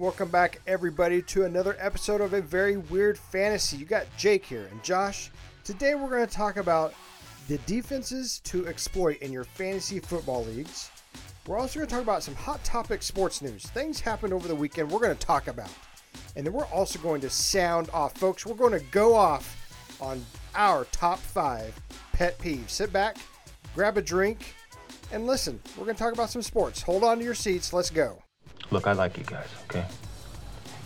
Welcome back, everybody, to another episode of A Very Weird Fantasy. You got Jake here and Josh. Today, we're going to talk about the defenses to exploit in your fantasy football leagues. We're also going to talk about some hot topic sports news. Things happened over the weekend we're going to talk about. And then we're also going to sound off. Folks, we're going to go off on our top five pet peeves. Sit back, grab a drink, and listen. We're going to talk about some sports. Hold on to your seats. Let's go. Look, I like you guys, okay?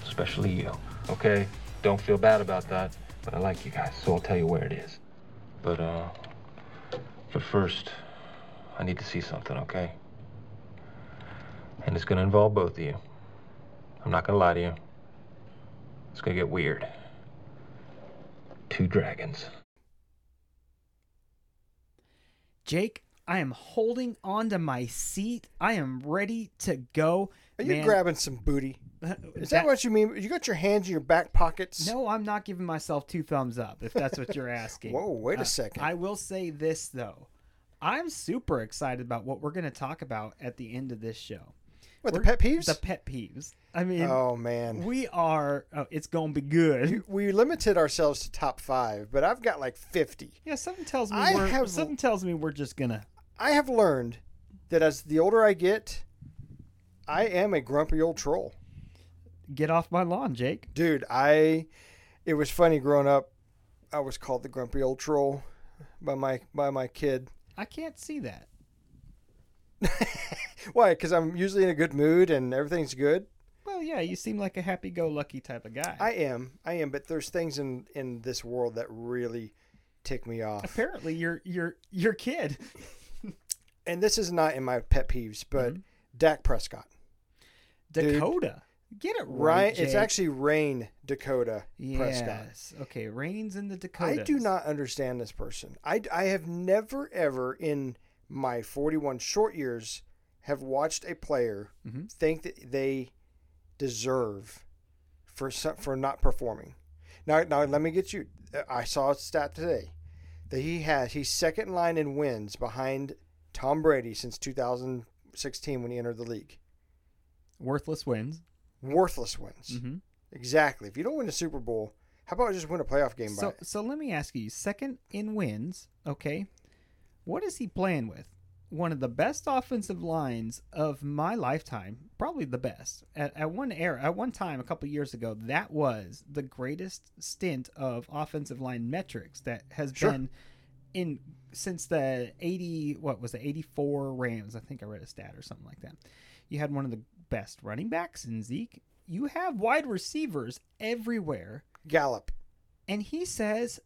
Especially you, okay? Don't feel bad about that, but I like you guys, so I'll tell you where it is. But, uh, but first, I need to see something, okay? And it's gonna involve both of you. I'm not gonna lie to you. It's gonna get weird. Two dragons. Jake, I am holding onto my seat. I am ready to go. Are you Man, grabbing some booty? Is that, what you mean? You got your hands in your back pockets? No, I'm not giving myself two thumbs up if that's what you're asking. Whoa, wait a Uh, second. I will say this though. I'm super excited about what we're going to talk about at the end of this show. what, the We're- pet peeves? The pet peeves. I mean, oh, man. we are. Oh, it's going to be good. we limited ourselves to top five, but I've got like 50. yeah, something tells me I we're. have- Something tells me we're just gonna. I have learned that as the older I get, I am a grumpy old troll. Get off my lawn, Jake. Dude, I it was funny growing up. I was called the grumpy old troll by my by my kid. I can't see that. Why? Because I'm usually in a good mood and everything's good. Well, yeah, you seem like a happy-go-lucky type of guy. I am, I am, but there's things in in this world that really tick me off. Apparently, you're you're your kid. And this is not in my pet peeves, but mm-hmm. Dak Prescott. Dude. Dakota. Get it right. It's actually Rayne Dakota Prescott. Yes. Okay, Reigns in the Dakota. I do not understand this person. I, I have never ever in my 41 short years have watched a player Mhm. think that they deserve for some, for not performing. Now now let me get you I saw a stat today that he has he's second in line in wins behind Tom Brady since 2016 when he entered the league. Worthless wins. Worthless wins. Mm-hmm. Exactly. If you don't win a Super Bowl, how about just win a playoff game So by so let me ask you, second in wins. Okay, what is he playing with? One of the best offensive lines of my lifetime, probably the best. At, at one era, at one time, a couple years ago, that was the greatest stint of offensive line metrics that has Sure. been in since the 80 what was the 84 Rams I think I read a stat or something like that. You had one of the best running backs in Zeke. You have wide receivers everywhere Gallup? and he says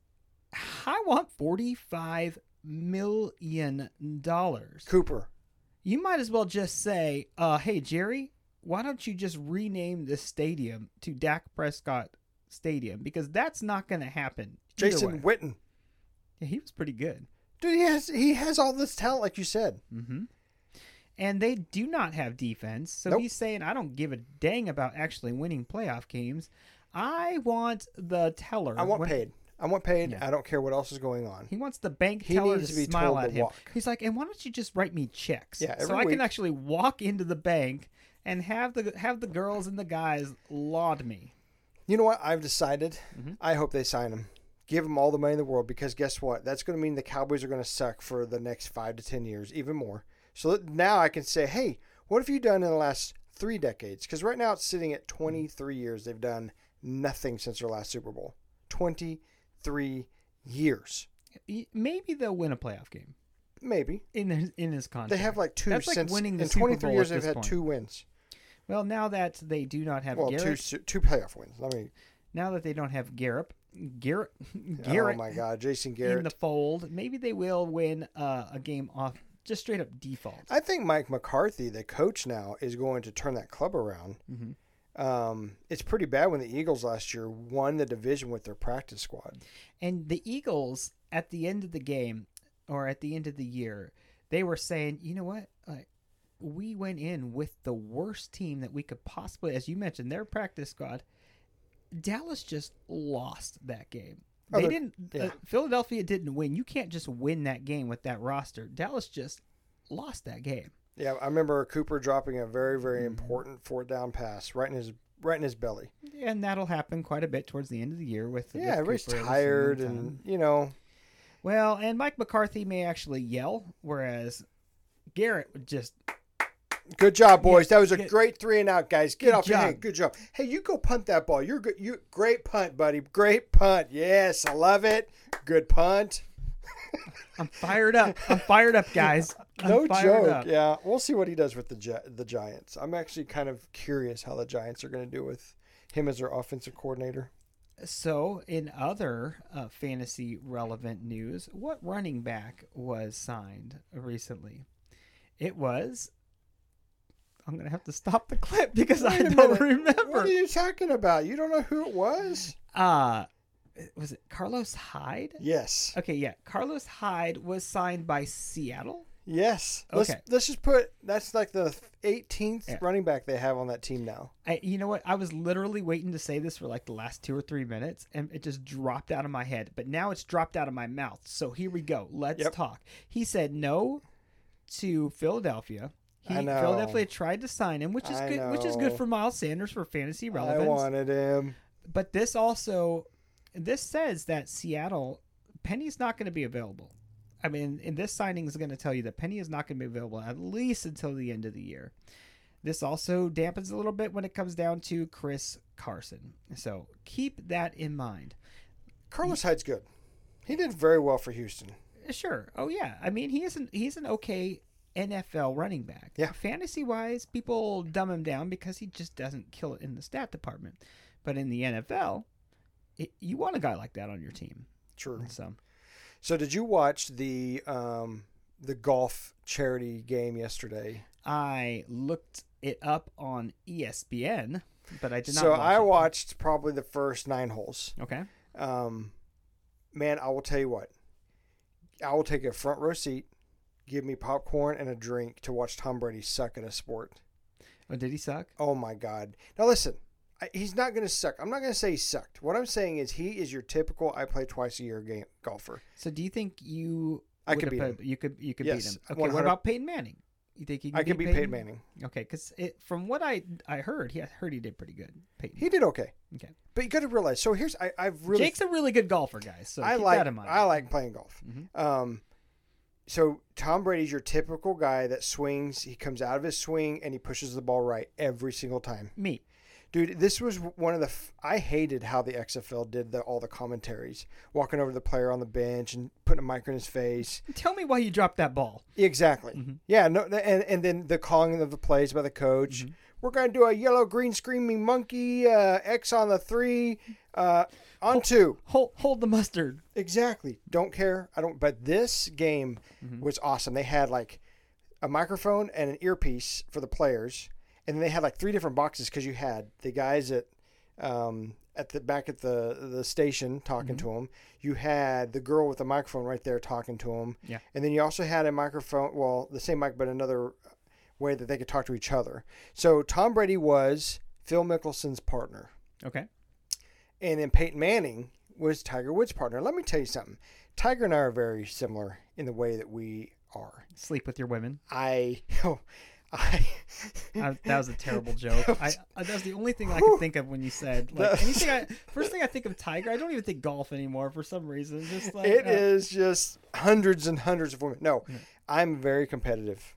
I want 45 million dollars. Cooper. You might as well just say, uh, "Hey Jerry, why don't you just rename this stadium to Dak Prescott Stadium because that's not going to happen." Jason way. Witten. Yeah, he was pretty good. Dude, he has he has all this talent, like you said. Mm-hmm. And they do not have defense, so Nope. he's saying, "I don't give a dang about actually winning playoff games. I want the teller. I want when- paid. I want paid. Yeah. I don't care what else is going on. He wants the bank He teller to, to be smile told at to him. walk. He's like, and why don't you just write me checks? Yeah, so I week. can actually walk into the bank and have the have the girls and the guys laud me. You know what? I've decided. Mm-hmm. I hope they sign him. Give him all the money in the world because guess what? That's going to mean the Cowboys are going to suck for the next five to ten years, even more. So now I can say, hey, what have you done in the last three decades? Because right now it's sitting at 23 years. They've done nothing since their last Super Bowl. 23 years, Maybe they'll win a playoff game maybe. in his, in his contract. They have like two That's like since winning the in Super 23 Bowl years. They've had point. two wins. well, now that they do not have Well, two Garrett, su- two playoff wins. Let me. now that they don't have Garrett, Garrett, Garrett Oh my God, Jason in the fold, maybe they will win uh, a game off just straight up default. I think Mike McCarthy, the coach now, is going to turn that club around. Mhm. Um, it's pretty bad when the Eagles last year won the division with their practice squad. And the Eagles at the end of the game or at the end of the year, they were saying, you know what? Like, we went in with the worst team that we could possibly, as you mentioned, their practice squad. Dallas just lost that game. Oh, They the- didn't. yeah. Uh, Philadelphia didn't win. You can't just win that game with that roster. Dallas just lost that game. Yeah, I remember Cooper dropping a very, very Mhm. important fourth down pass right in his right in his belly. and that'll happen quite a bit towards the end of the year with with Yeah, everybody's Cooper tired, and you know, well, and Mike McCarthy may actually yell, whereas Garrett would just good job, boys. that was a great three and out, guys. Get off your hand. Good job. Hey, you go punt that ball. You're good. You great punt, buddy. Great punt. Yes, I love it. Good punt. I'm fired up. I'm fired up, guys. I'm No joke. up. Yeah, we'll see what he does with the Gi- the Giants. I'm actually kind of curious how the Giants are going to do with him as their offensive coordinator. So, in other uh, fantasy relevant news, what running back was signed recently? It was. I'm gonna have to stop the clip because I Wait a don't minute. What remember. are you talking about? You don't know who it was? Uh was it Carlos Hyde? Yes. Okay, yeah. Carlos Hyde was signed by Seattle. Yes. Let's Okay. let's just put that's like the 18th Yeah. running back they have on that team now. I, you know what? I was literally waiting to say this for like the last two or three minutes, and it just dropped out of my head. But now it's dropped out of my mouth. So here we go. Let's Yep. talk. He said no to Philadelphia. He, I know. Philadelphia tried to sign him, which is I good. Which is good for Miles Sanders for fantasy relevance. I wanted him. But this also, this says that Seattle Penny's not going to be available. I mean, and this signing is going to tell you that Penny is not going to be available at least until the end of the year. This also dampens a little bit when it comes down to Chris Carson. So keep that in mind. Carlos Hyde's good. He did very well for Houston. Sure. Oh yeah. I mean, he isn't. He's an okay NFL running back. Yeah. Fantasy wise, people dumb him down because he just doesn't kill it in the stat department. But in the NFL, it, you want a guy like that on your team. True. So So did you watch the um the golf charity game yesterday? I looked it up on ESPN, but I did not. So watch I it. watched probably the first 9 holes. Okay. Um man, I will tell you what. I will take a front row seat, give me popcorn and a drink to watch Tom Brady suck at a sport. Oh, did he suck? Oh my God! Now listen, I, he's not going to suck. I'm not going to say he sucked. What I'm saying is he is your typical I play twice a year game golfer. So do you think you? I could beat have him. You could. You could Yes, beat him. Okay. 100 What about Peyton Manning? You think he can I can beat beat Peyton Manning. Okay, because from what I I heard, he I heard he did pretty good. Peyton. He did okay, okay. but you got to realize. So here's I, I've really Jake's a really good golfer, guys. So I like that in mind. I like playing golf. Mhm. Um, so Tom Brady's your typical guy that swings. He comes out of his swing and he pushes the ball right every single time. me. Dude, this was one of the. F- I hated how the XFL did the, all the commentaries, walking over to the player on the bench and putting a mic in his face. Tell me why you dropped that ball. Exactly. Mhm. Yeah. No. And and then the calling of the plays by the coach. Mm-hmm. We're gonna do a yellow green screaming monkey uh, X on the three, uh, on two. Hold hold the mustard. Exactly. Don't care. I don't. But this game Mm-hmm. was awesome. They had like a microphone and an earpiece for the players, and then they had like three different boxes because you had the guys at um, at the back at the the station talking Mm-hmm. to them. You had the girl with the microphone right there talking to them. Yeah. And then you also had a microphone. Well, the same mic, but another way that they could talk to each other. So Tom Brady was Phil Mickelson's partner. Okay. And then Peyton Manning was Tiger Woods' partner. Let me tell you something. Tiger and I are very similar in the way that we are. Sleep with your women. I, oh, I, I, that was a terrible joke. I, I that was the only thing I could think of when you said like That- anything. I first thing I think of Tiger. I don't even think golf anymore for some reason. Just like it uh, is just hundreds and hundreds of women. No, I'm very competitive.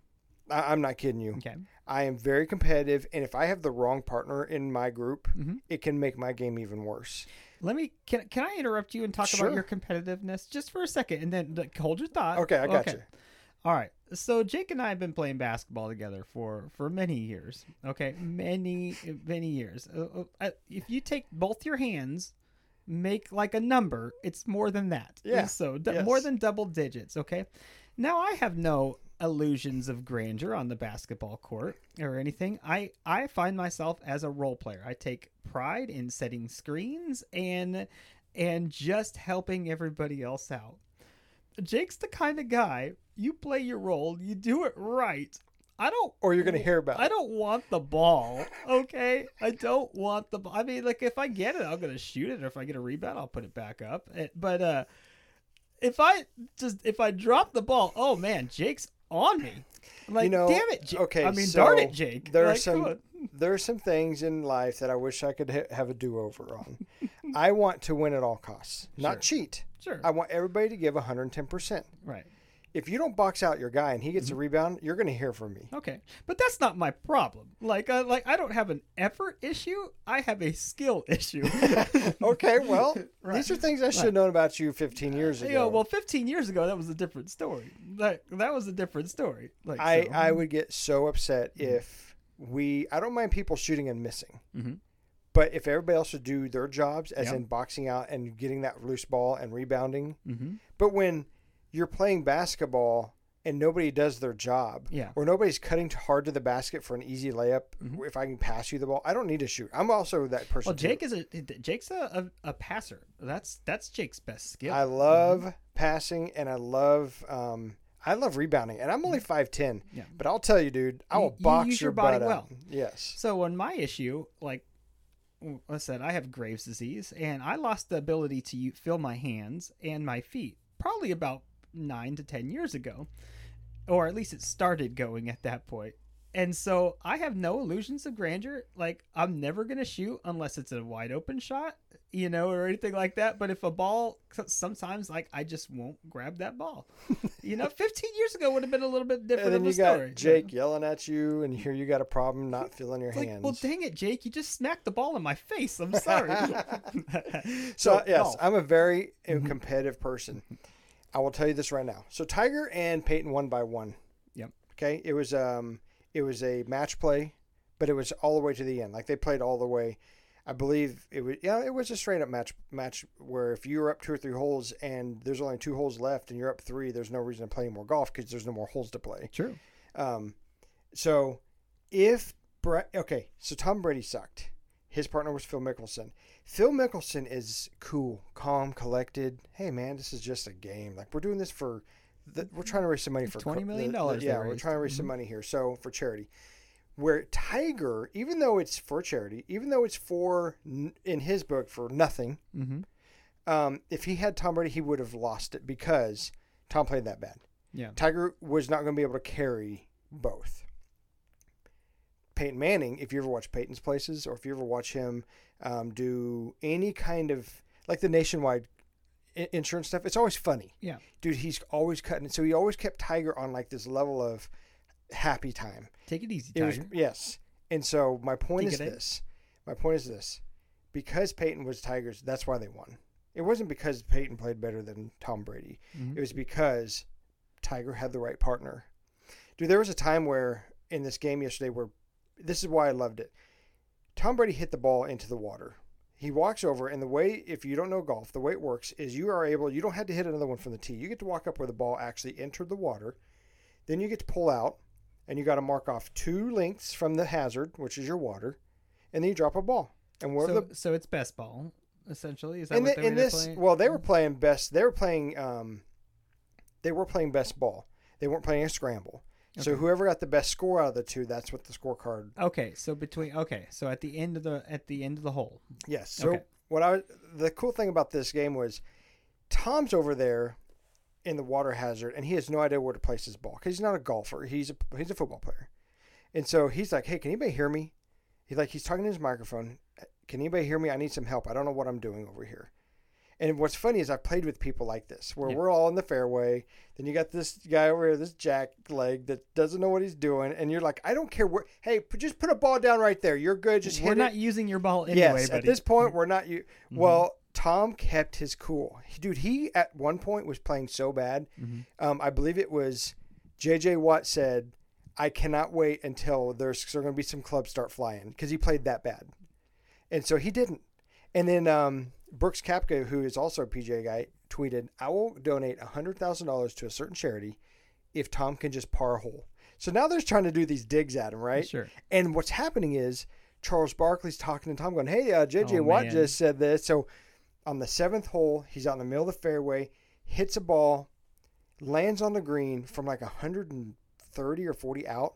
I, I'm not kidding you. Okay. I am very competitive, and if I have the wrong partner in my group, Mhm. it can make my game even worse. Let me can can I interrupt you and talk Sure. about your competitiveness just for a second, and then like, hold your thought. Okay, I got you. All right. So Jake and I have been playing basketball together for for many years. Okay, many many years. Uh, uh, if you take both your hands, make like a number, it's more than that. Yeah, So d- yes. more than double digits. Okay. Now I have no illusions of grandeur on the basketball court or anything. I I find myself as a role player. I take pride in setting screens and and just helping everybody else out. Jake's the kind of guy you play your role, you do it right. I don't Or you're going to hear about I don't want the ball, okay? I don't want the ball. I mean, like if I get it, I'm gonna shoot it, or if I get a rebound, I'll put it back up. Eh, But uh, if I just if I drop the ball, oh man, Jake's on me. I'm Like, you know, damn it, Jake. okay, I mean, so darn it, Jake. there are Like, come some- there are some things in life that I wish I could ha- have a do over on. I want to win at all costs, not Sure. cheat. Sure. I want everybody to give 110%. right. If you don't box out your guy and he Mm-hmm. gets a rebound, you're going to hear from me. Okay, but that's not my problem. Like, uh, like I don't have an effort issue. I have a skill issue. Okay, well, Right. these are things I should have known about you 15 years ago. You know, well, 15 years ago, that was a different story. That that was a different story. Like, I, so- mm-hmm. I would get so upset if we. I don't mind people shooting and missing, Mhm. but if everybody else would do their jobs, as Yeah. in boxing out and getting that loose ball and rebounding, Mhm. but when you're playing basketball and nobody does their job, Yeah. or nobody's cutting hard to the basket for an easy layup, Mhm. if I can pass you the ball, I don't need to shoot. I'm also that person. Well, too. Jake is a Jake's a, a, a passer. That's that's Jake's best skill. I love passing and I love um I love rebounding and I'm only five ten. Mm-hmm. Yeah. But I'll tell you, dude, I will you box use your, your body butt well. Yes. So on my issue, like I said, I have Graves' disease, and I lost the ability to feel my hands and my feet probably about nine to ten years ago, or at least it started going at that point. And so I have no illusions of grandeur. Like I'm never gonna shoot unless it's a wide open shot, you know, or anything like that. But if a ball, sometimes like I just won't grab that ball. You know, 15 years ago would have been a little bit different And then you got story. Jake yelling at you and here you got a problem not feeling your It's like, hands. well, dang it, Jake! You just smacked the ball in my face. I'm sorry. so, yes, golf. I'm a very Mm-hmm. competitive person. I will tell you this right now. So Tiger and Peyton won by one. Yep. Okay. It was um it was a match play, but it was all the way to the end. Like they played all the way. I believe it was yeah, it was a straight up match match where if you were up two or three holes and there's only two holes left and you're up three, there's no reason to play more golf because there's no more holes to play. True. Um, so if Brett, okay, so Tom Brady sucked. His partner was Phil Mickelson. Phil Mickelson is cool, calm, collected. Hey man, this is just a game. Like we're doing this for, the, we're trying to raise some money for $20 million Yeah, we're trying to raise some money here. So for charity, where Tiger, even though it's for charity, even though it's for in his book for nothing, Mm-hmm. um, if he had Tom Brady, he would have lost it because Tom played that bad. Yeah. Tiger was not going to be able to carry both. Peyton Manning, if you ever watch Peyton's Places or if you ever watch him um, do any kind of like the nationwide i- insurance stuff, it's always funny. Yeah. Dude, he's always cutting it. So he always kept Tiger on like this level of happy time. Take it easy, It was Tiger. yes. And so my point Take is it in. this. My point is this. Because Peyton was Tigers, that's why they won. It wasn't because Peyton played better than Tom Brady. Mhm. It was because Tiger had the right partner. Dude, there was a time where in this game yesterday where this is why I loved it. Tom Brady hit the ball into the water. He walks over, and the way, if you don't know golf, the way it works is you are able, you don't have to hit another one from the tee. You get to walk up where the ball actually entered the water. Then you get to pull out, and you got to mark off two lengths from the hazard, which is your water, and then you drop a ball. And where So, the so it's best ball, essentially. Is that in, what the, in this, play? well, they were playing best. They were playing. Um, they were playing best ball. They weren't playing a scramble. So whoever got the best score out of the two, that's what the scorecard. Okay, so between okay, so at the end of the at the end of the hole. Yes. So Okay. what I the cool thing about this game was, Tom's over there in the water hazard, and he has no idea where to place his ball because he's not a golfer. He's a he's a football player, and so he's like, "Hey, can anybody hear me?" He's like, he's talking to his microphone. Can anybody hear me? I need some help. I don't know what I'm doing over here. And what's funny is I've played with people like this, where Yeah. we're all in the fairway. Then you got this guy over here, this jack leg that doesn't know what he's doing, and you're like, I don't care where. Hey, just put a ball down right there. You're good. Just We're not it. using your ball anyway, yes, buddy. Mm-hmm. at this point, we're not. You well, Tom kept his cool, dude. He at one point was playing so bad. Mhm. Um, I believe it was J.J. Watt said, "I cannot wait until there's, there's going to be some clubs start flying," because he played that bad, and so he didn't. And then um, Brooks Koepka, who is also a PGA guy, tweeted, "I will donate hundred thousand dollars to a certain charity if Tom can just par a hole." So now they're trying to do these digs at him, right? Sure. And what's happening is Charles Barkley's talking to Tom, going, "Hey, uh, JJ Oh, Watt man. just said this." So on the seventh hole, he's out in the middle of the fairway, hits a ball, lands on the green from like 130 or 40 out,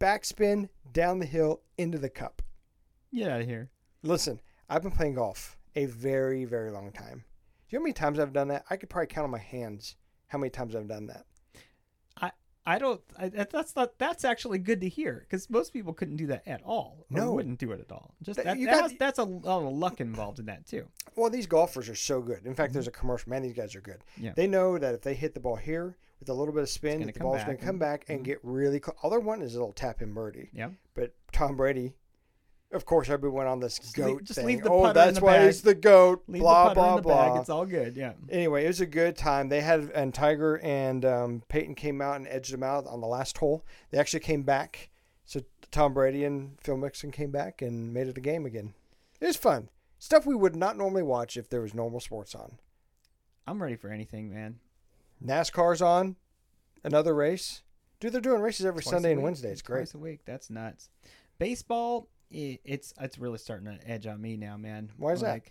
backspin down the hill into the cup. Get out of here. Listen, I've been playing golf a very, very long time. Do you know how many times I've done that? I could probably count on my hands how many times I've done that. I I don't. I, that's not. That's actually good to hear because most people couldn't do that at all. or No. wouldn't do it at all. Just that, you that got- has- that's a lot of luck involved in that too. Well, these golfers are so good. In fact, there's a commercial. Man, these guys are good. Mm-hmm. Yeah. They know that if they hit the ball here with a little bit of spin, the ball's going to come back and Mhm. get really close. All they're wanting is a little tap in birdie. Yeah. But Tom Brady, of course, everyone on this Just goat leave- just thing. leave the oh, putter in that's the why bag. he's the goat. Leave blah the putter blah in the blah. bag. It's all good. Yeah. Anyway, it was a good time. They had and Tiger and um, Peyton came out and edged them out on the last hole. They actually came back. So Tom Brady and Phil Mixon came back and made it a game again. It was fun. Stuff we would not normally watch if there was normal sports on. I'm ready for anything, man. NASCAR's on. Another race. Dude, they're doing races every Twice Sunday and. Wednesday. It's great. Twice a week. That's nuts. Baseball, i it's it's really starting to edge on me now, man. Why is that?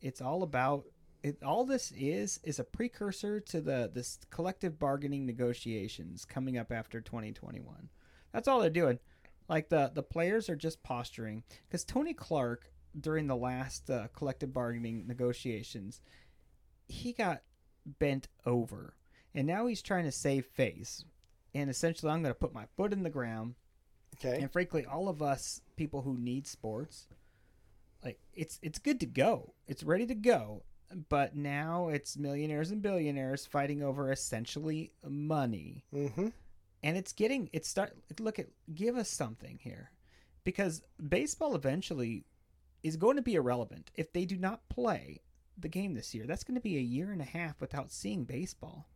It's all about it. All this is is a precursor to the this collective bargaining negotiations coming up after 2021. That's all they're doing. Like the the players are just posturing because Tony Clark during the last uh, collective bargaining negotiations, he got bent over, and now he's trying to save face. And essentially, I'm going to put my foot in the ground Okay. and frankly all of us people who need sports like it's it's good to go. It's ready to go. But now it's millionaires and billionaires fighting over essentially money. Mm-hmm. and it's getting it's start look at give us something here. Because baseball eventually is going to be irrelevant. If they do not play the game this year that's going to be a year and a half without seeing baseball.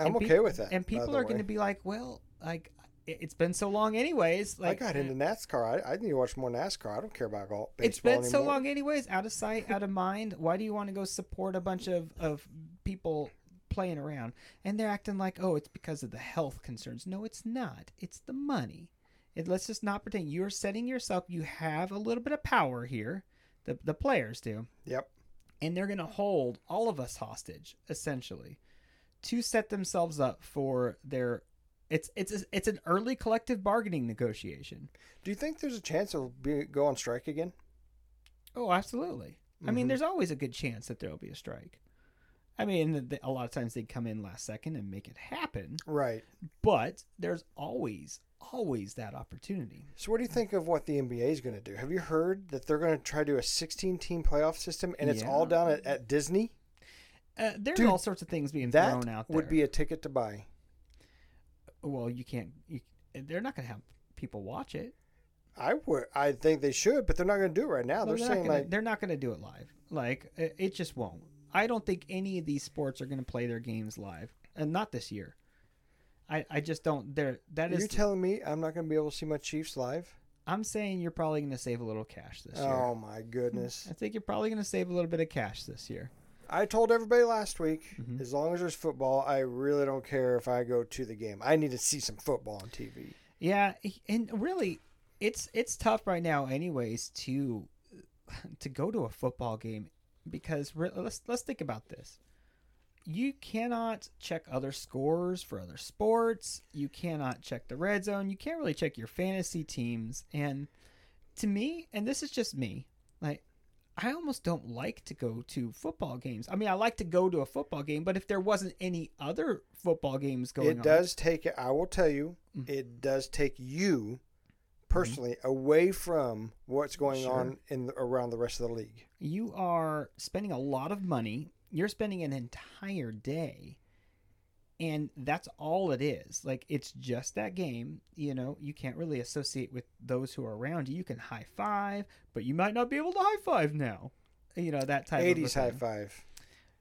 I'm And okay with that. and people are going to be like well like it- it's been so long anyways like I got into uh, NASCAR. I, I need to watch more NASCAR. I don't care about golf. It's been so long, anyways. Out of sight, out of mind. Why do you want to go support a bunch of, of people playing around? And they're acting like, oh, it's because of the health concerns. No, it's not. It's the money. It, let's just not pretend. You're setting yourself, you have a little bit of power here. The, the players do. Yep. And they're going to hold all of us hostage, essentially, to set themselves up for their. It's it's it's an early collective bargaining negotiation. Do you think there's a chance it'll be, go on strike again? Oh, absolutely. I mean, Mhm. there's always a good chance that there will be a strike. I mean, a lot of times they come in last second and make it happen, Right. but there's always, always that opportunity. So, what do you think of what the NBA is going to do? Have you heard that they're going to try to do a 16-team playoff system, and it's all down at, at Disney? Uh, there's Dude, all sorts of things being That thrown out there. would be a ticket to buy. Well, you can't. You, they're not going to have people watch it. I would. I think they should, but they're not going to do it right now. No, they're, not saying gonna, like, they're not going to do it live. Like it, it just won't. I don't think any of these sports are going to play their games live, and not this year. I, I just don't. There, that are you telling me I'm not going to be able to see my Chiefs live? I'm saying you're probably going to save a little cash this year. Oh my goodness! I think you're probably going to save a little bit of cash this year. I told everybody last week, Mhm. as long as there's football, I really don't care if I go to the game. I need to see some football on TV. Yeah, and really, it's it's tough right now, anyways, to to go to a football game because re- let's let's think about this. You cannot check other scores for other sports. You cannot check the red zone. You can't really check your fantasy teams. And to me, and this is just me, like I almost don't like to go to football games. I mean, I like to go to a football game, but if there wasn't any other football games going on It on, does take. I will tell you, Mhm. it does take you personally away from what's going Sure. on in the, around the rest of the league. you are spending a lot of money. You're spending an entire day. And that's all it is. Like it's just that game. You know, you can't really associate with those who are around you. You can high five, but you might not be able to high five now. You know, that type of a '80s high five.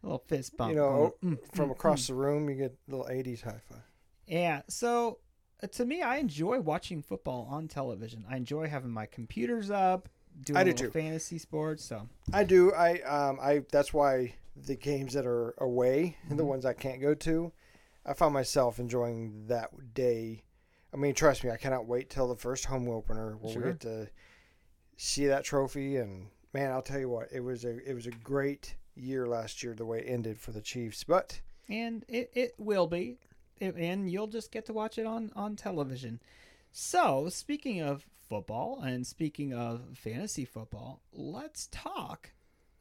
A little fist bump. You know, going, mm, From mm, across mm. the room, you get a little '80s high five. Yeah. So uh, to me, I enjoy watching football on television. I enjoy having my computers up, doing I do too. fantasy sports. So I do. I um. I. That's why the games that are away, the Mhm. ones I can't go to, I found myself enjoying that day. I mean, trust me, I cannot wait till the first home opener where Sure. we get to see that trophy. And man, I'll tell you what, it was a it was a great year last year the way it ended for the Chiefs. But and it, it will be It- and you'll just get to watch it on on television so speaking of football and speaking of fantasy football let's talk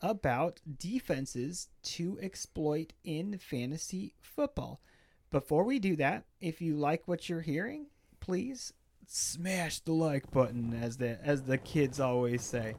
about defenses to exploit in fantasy football before we do that, if you like what you're hearing, please smash the like button, as the as the kids always say.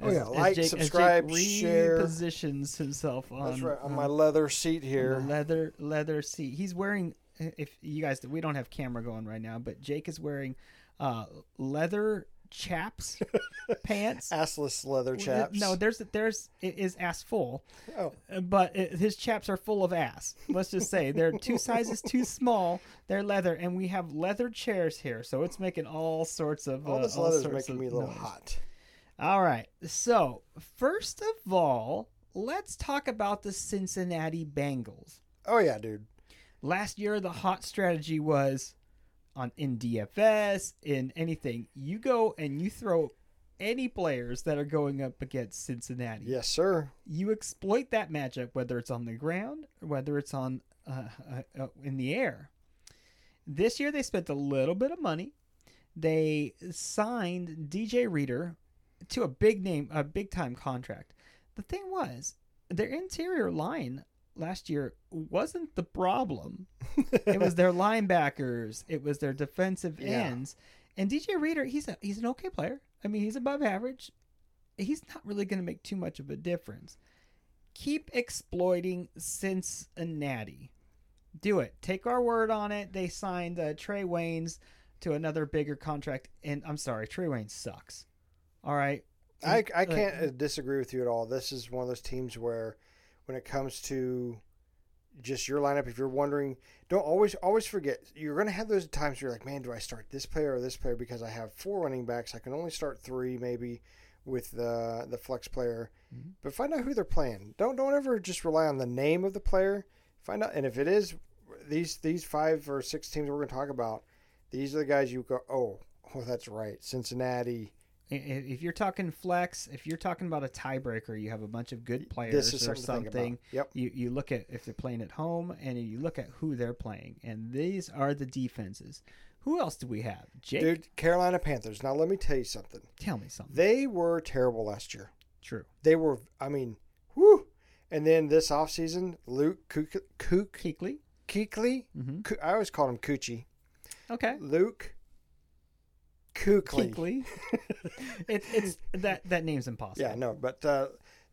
Oh, yeah. Like, subscribe, as Jake share. Repositions himself on, That's right. On on my leather seat here. leather leather seat. He's wearing. If you guys, we don't have camera going right now, but Jake is wearing uh, leather chaps pants. Assless leather chaps. No, there's there's it is ass full, Oh, uh, but it, his chaps are full of ass. Let's just say they're two sizes too small. They're leather, and we have leather chairs here, so it's making all sorts of all uh, this making me a little noise. hot. All right. So, first of all, let's talk about the Cincinnati Bengals. Oh yeah, dude. Last year, the hot strategy was on in DFS, in anything. You go and you throw any players that are going up against Cincinnati. Yes, sir. You exploit that matchup, whether it's on the ground or whether it's on uh, uh, uh, in the air. This year, they spent a little bit of money. They signed DJ Reader to a big name, a big time contract. The thing was, their interior line last year wasn't the problem. it was their linebackers, it was their defensive Yeah. ends. And DJ Reader, he's a he's an okay player. I mean, he's above average. He's not really going to make too much of a difference. Keep exploiting Cincinnati. Do it. Take our word on it. They signed uh, Trae Waynes to another bigger contract, and I'm sorry, Trae Waynes sucks. All right, I, I can't uh, disagree with you at all. This is one of those teams where, when it comes to just your lineup, if you're wondering, don't always always forget you're going to have those times where you're like, man, do I start this player or this player because I have four running backs? I can only start three, maybe with the the flex player. Mhm. But find out who they're playing. Don't don't ever just rely on the name of the player. Find out, and if it is these these five or six teams we're going to talk about, these are the guys you go, oh, oh, that's right, Cincinnati. If you're talking flex, if you're talking about a tiebreaker, you have a bunch of good players or something, something. Yep. You you look at if they're playing at home, and you look at who they're playing, and these are the defenses. Who else do we have? Jake, Dude, Carolina Panthers. Now let me tell you something. tell me something. They were terrible last year. True. They were, I mean, whoo. And then this offseason, Luke Kook, Kook Keekley. Kuechly, Mm-hmm. I always called him Coochie. Okay. Luke Kuechly. Keekley. it, it's that that name's impossible. Yeah, no, but uh,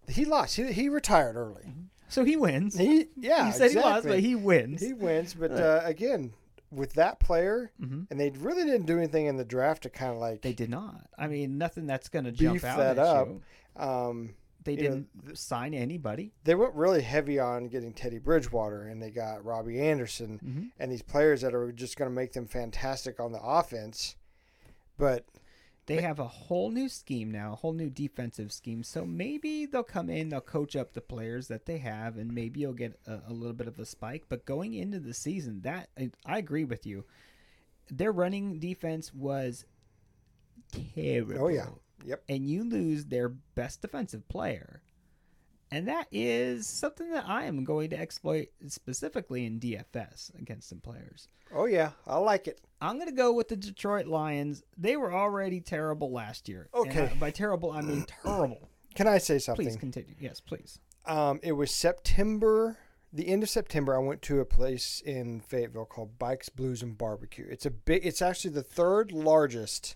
he lost. He, he retired early. So he wins. He yeah, he said he lost, but he wins. He wins, but Right. uh, again, with that player, hmm and they really didn't do anything in the draft to kind of like They did not. I mean, nothing that's going to jump out that at up. you. um, They you know, didn't sign anybody. they went really heavy on getting Teddy Bridgewater, and they got Robbie Anderson, Mhm. and these players that are just going to make them fantastic on the offense. But They have a whole new scheme now, a whole new defensive scheme. So maybe they'll come in, they'll coach up the players that they have, and maybe you'll get a, a little bit of a spike. But going into the season, that I, I agree with you. Their running defense was terrible. oh yeah, yep, and you lose their best defensive player. And that is something that I am going to exploit specifically in DFS against some players. oh yeah, I like it. I'm going to go with the Detroit Lions. They were already terrible last year. Okay. I- by terrible, I mean terrible. Can I say something? Please continue. Yes, please. Um, it was September, the end of September. I went to a place in Fayetteville called Bikes, Blues, and Barbecue. It's a big. It's actually the third largest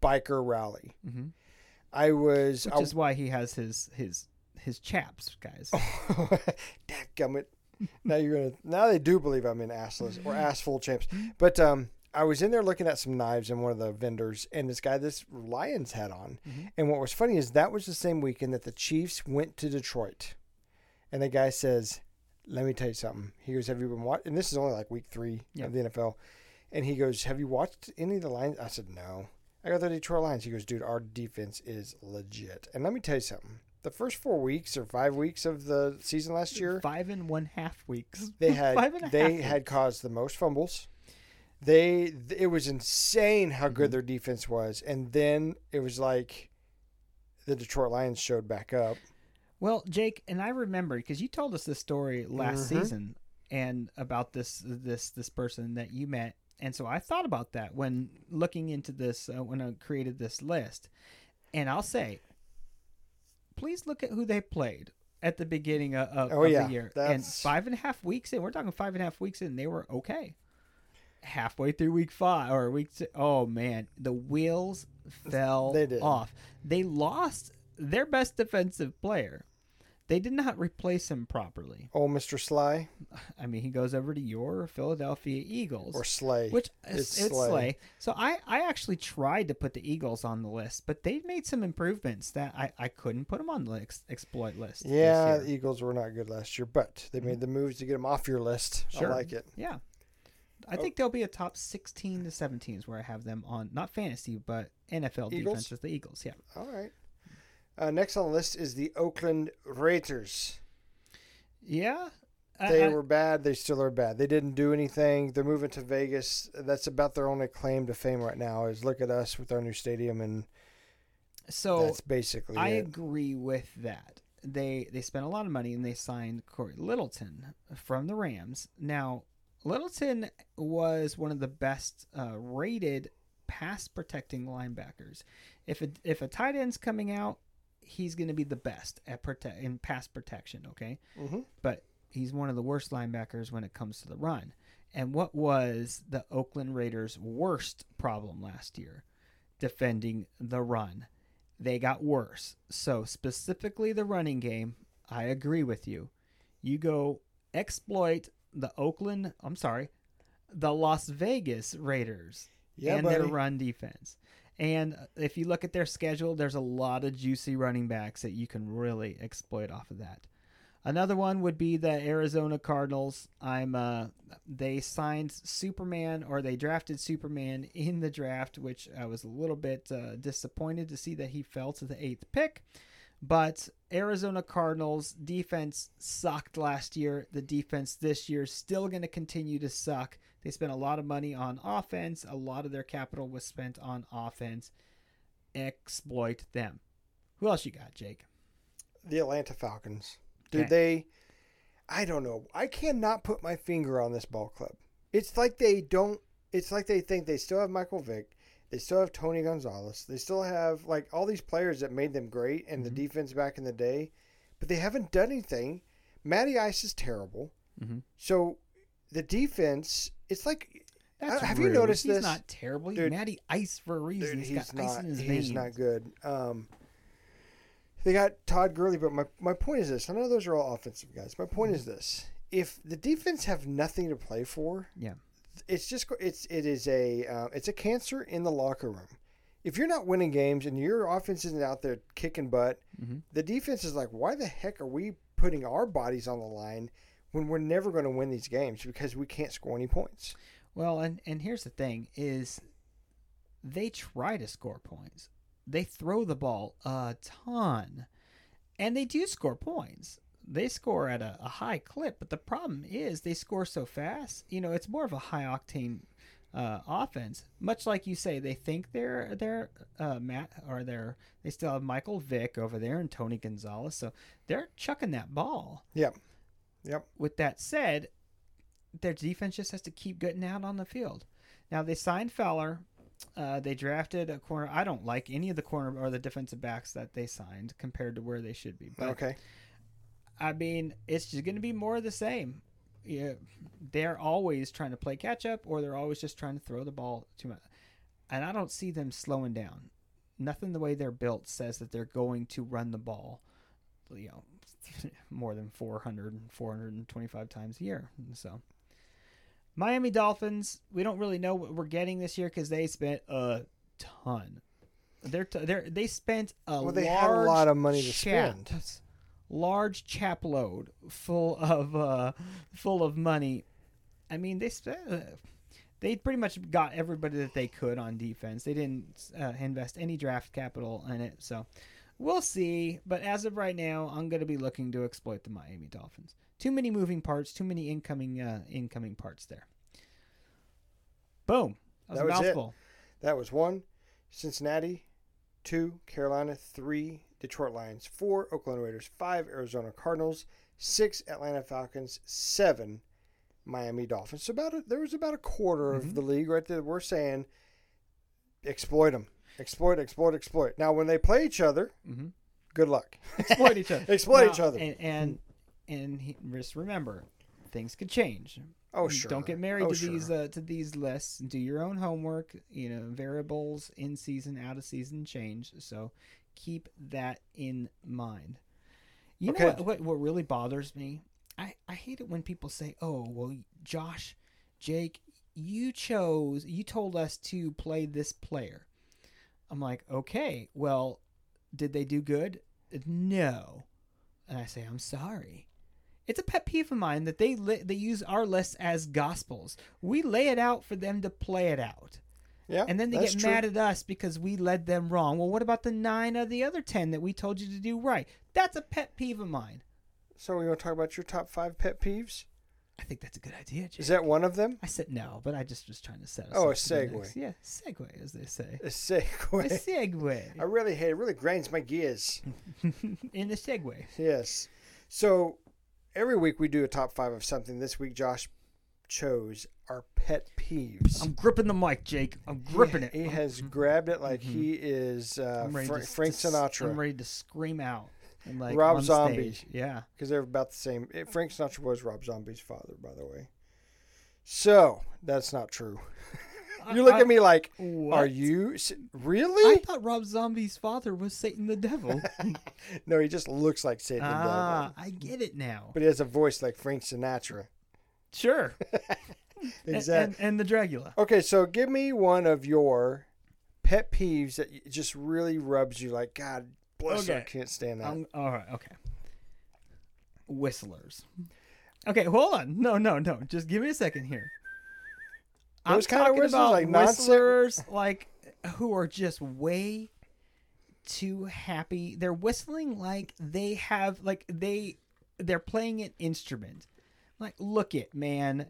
biker rally. hmm I was. Which I, is why he has his his his chaps, guys. Dadgummit. now you're gonna. Now they do believe I'm in assless or assful champs. But um, I was in there looking at some knives in one of the vendors, and this guy, this Lions hat on. Mhm. And what was funny is that was the same weekend that the Chiefs went to Detroit, and the guy says, "Let me tell you something." He goes, "Have you been watching?" And this is only like week three Yeah. of the NFL, and he goes, "Have you watched any of the Lions?" I said, "No." I got the Detroit Lions. He goes, "Dude, our defense is legit." And let me tell you something. The first four weeks or five weeks of the season last year, Five and one half weeks. they had they had weeks. caused the most fumbles. They it was insane how Mm-hmm. good their defense was, and then it was like the Detroit Lions showed back up. Well, Jake, and I remember because you told us this story last Mhm. season and about this this this person that you met, and so I thought about that when looking into this uh, when I created this list. And I'll say, please look at who they played at the beginning of, of, Oh, of yeah, the year, and five and a half weeks in, we're talking five and a half weeks in, they were okay. Halfway through week five or week, six, oh man, the wheels fell They off. They lost their best defensive player. They did not replace him properly. Oh, Mr. Sly I mean, he goes over to your Philadelphia Eagles, or Slay. which It's it's, it's Slay. Slay. So I, I actually tried to put the Eagles on the list, but they made some improvements that I, I couldn't put them on the ex- exploit list. yeah, the Eagles were not good last year, but they mm-hmm. made the moves to get them off your list. Sure. I like it. yeah. I Oh. think they'll be a top 16 to 17 is where I have them on, not fantasy, but NFL Eagles? defenses. The Eagles, yeah. All right. Uh, next on the list is the Oakland Raiders. Yeah. They I- were bad. They still are bad. They didn't do anything. They're moving to Vegas. That's about their only claim to fame right now. Is look at us with our new stadium, and so that's basically I it. agree with that. They they spent a lot of money and they signed Cory Littleton from the Rams. Now, Littleton was one of the best uh, rated pass protecting linebackers. If a, if a tight end's coming out, he's going to be the best at protect in pass protection. Okay, hmm but he's one of the worst linebackers when it comes to the run. And what was the Oakland Raiders' worst problem last year? Defending the run. They got worse. So, specifically the running game, I agree with you. You go exploit the Oakland, I'm sorry, the Las Vegas Raiders Yeah, and buddy. their run defense. And if you look at their schedule, there's a lot of juicy running backs that you can really exploit off of that. Another one would be the Arizona Cardinals. I'm uh they signed Superman or they drafted Superman in the draft, which I was a little bit uh, disappointed to see that he fell to the 8th pick. But Arizona Cardinals defense sucked last year. The defense this year is still going to continue to suck. They spent a lot of money on offense. A lot of their capital was spent on offense. Exploit them. Who else you got, Jake? the Atlanta Falcons. Do Okay. they I don't know. I cannot put my finger on this ball club. It's like they don't it's like they think they still have Michael Vick, they still have Tony Gonzalez, they still have like all these players that made them great and the Mhm. defense back in the day, but they haven't done anything. Matty Ice is terrible. Mhm. So the defense, it's like That's have you rude. noticed he's this? not terrible. He's Dude, Matty Ice for a reason. Dude, he's he's got ice not. in his He's veins. not good. Um, they got Todd Gurley, but my, my point is this. I know those are all offensive guys. My point is this: if the defense have nothing to play for, Yeah. it's just it's it is a uh, it's a cancer in the locker room. If you're not winning games and your offense isn't out there kicking butt, Mhm. the defense is like, why the heck are we putting our bodies on the line when we're never going to win these games because we can't score any points? Well, and and here's the thing: is they try to score points. They throw the ball a ton, and they do score points. They score at a, a high clip, but the problem is they score so fast. You know, it's more of a high octane uh, offense. Much like you say, they think they're they're uh, Matt or they're they still have Michael Vick over there and Tony Gonzalez, so they're chucking that ball. Yep, yep. With that said, their defense just has to keep getting out on the field. Now they signed Fowler. Uh, they drafted a corner. I don't like any of the corner or the defensive backs that they signed compared to where they should be. But Okay. I mean, it's just going to be more of the same. Yeah, they're always trying to play catch up, or they're always just trying to throw the ball too much. And I don't see them slowing down. Nothing the way they're built says that they're going to run the ball, you know, more than 400, 425 times a year. So, Miami Dolphins, we don't really know what we're getting this year because they spent a ton. They're, t- they're they spent a Well, they large had a lot of money to chap- spend. large chap load full of uh, full of money. I mean, they spent. Uh, they pretty much got everybody that they could on defense. They didn't uh, invest any draft capital in it, so we'll see. But as of right now, I'm going to be looking to exploit the Miami Dolphins. Too many moving parts, too many incoming uh, incoming parts there. Boom. That was, That a was it. That was one, Cincinnati, two, Carolina, three, Detroit Lions, four, Oakland Raiders, five, Arizona Cardinals, six, Atlanta Falcons, seven, Miami Dolphins. So about a, there was about a quarter Mhm. of the league right there. We're saying exploit them, exploit, exploit, exploit. Now when they play each other, hmm Good luck. exploit each other. Exploit Now, each other. And and, and he, just remember, things could change. Oh sure. Don't get married Oh, to sure. these uh, to these lists. Do your own homework. You know, variables in season, out of season change. So keep that in mind. You Okay. know what, what? What really bothers me? I I hate it when people say, "Oh, well, Josh, Jake, you chose, you told us to play this player." I'm like, okay, well, did they do good? No. And I say, I'm sorry. It's a pet peeve of mine that they li- they use our lists as gospels. We lay it out for them to play it out. Yeah. And then they get true. mad at us because we led them wrong. Well, what about the nine of the other 10 that we told you to do right? That's a pet peeve of mine. So we want to talk about your top five pet peeves? I think that's a good idea, Jake. Is that one of them? I said no, but I just was trying to set us Oh, a segue. Yeah, segue, as they say. A segue. A segue. I really hate it. Really grinds my gears. In the segue. Yes. So every week we do a top five of something. This week Josh chose our pet peeves. I'm gripping the mic, Jake. I'm He- gripping it. He has grabbed it like he is uh, Fra- to- Frank Sinatra. I'm ready to scream out. And like Rob Zombie. stage. Yeah. because they're about the same. eh, Frank Sinatra was Rob Zombie's father, by the way. So that's not true. You look I- at me like, What? are you really? I thought Rob Zombie's father was Satan the devil. no, he just looks like Satan the ah, devil, I get it now. but he has a voice like Frank Sinatra. Sure. And- Exactly. And, and the Dragula. Okay, so give me one of your pet peeves that just really rubs you like, God bless her, I can't stand that. Um, all right. Okay. Whistlers. Okay, hold on. No, no, no. Just give me a second here. Those I'm kind of talking about like nonsense- whistlers, like who are just way too happy. They're whistling like they have, like they, they're playing an instrument. Like, look it, man.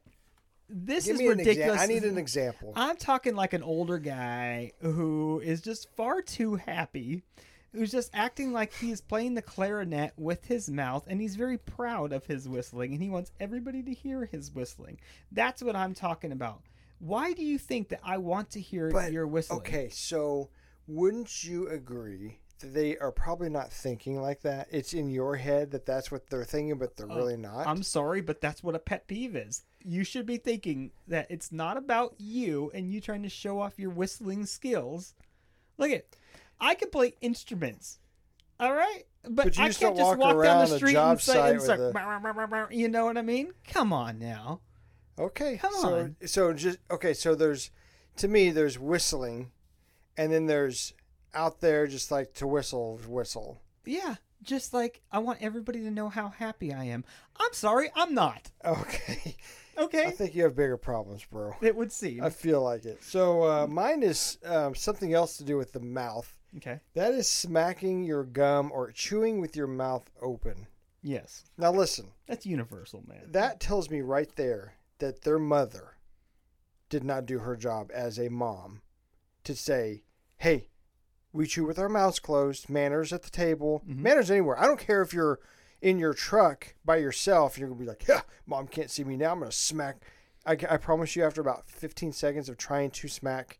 This give is ridiculous. example. I need an example. I'm talking like an older guy who is just far too happy, who's just acting like he's playing the clarinet with his mouth, and he's very proud of his whistling, and he wants everybody to hear his whistling. That's what I'm talking about. Why do you think that I want to hear But your whistling? okay, so wouldn't you agree that they are probably not thinking like that? It's in your head that that's what they're thinking, but they're oh, really not. I'm sorry, but that's what a pet peeve is. You should be thinking that it's not about you and you trying to show off your whistling skills. Look at, I can play instruments, all right, but, But I can't just walk walk down around the street and say, and start, a- you know what I mean? Come on now. Okay. Come so, on. So just okay. So there's, to me, there's whistling, and then there's out there just like to whistle, whistle. Yeah, just like I want everybody to know how happy I am. I'm sorry, I'm not. Okay. Okay, I think you have bigger problems, bro. it would seem. I feel like it. So uh, mine is um, something else to do with the mouth. okay. That is smacking your gum or chewing with your mouth open. Yes, Now listen, that's universal, man. that tells me right there that their mother did not do her job as a mom to say, "Hey, we chew with our mouths closed. Manners at the table. Mhm. Manners anywhere. I don't care if you're in your truck by yourself. You're gonna be like, yeah, mom can't see me now. I'm gonna smack. I, I promise you, after about 15 seconds of trying to smack,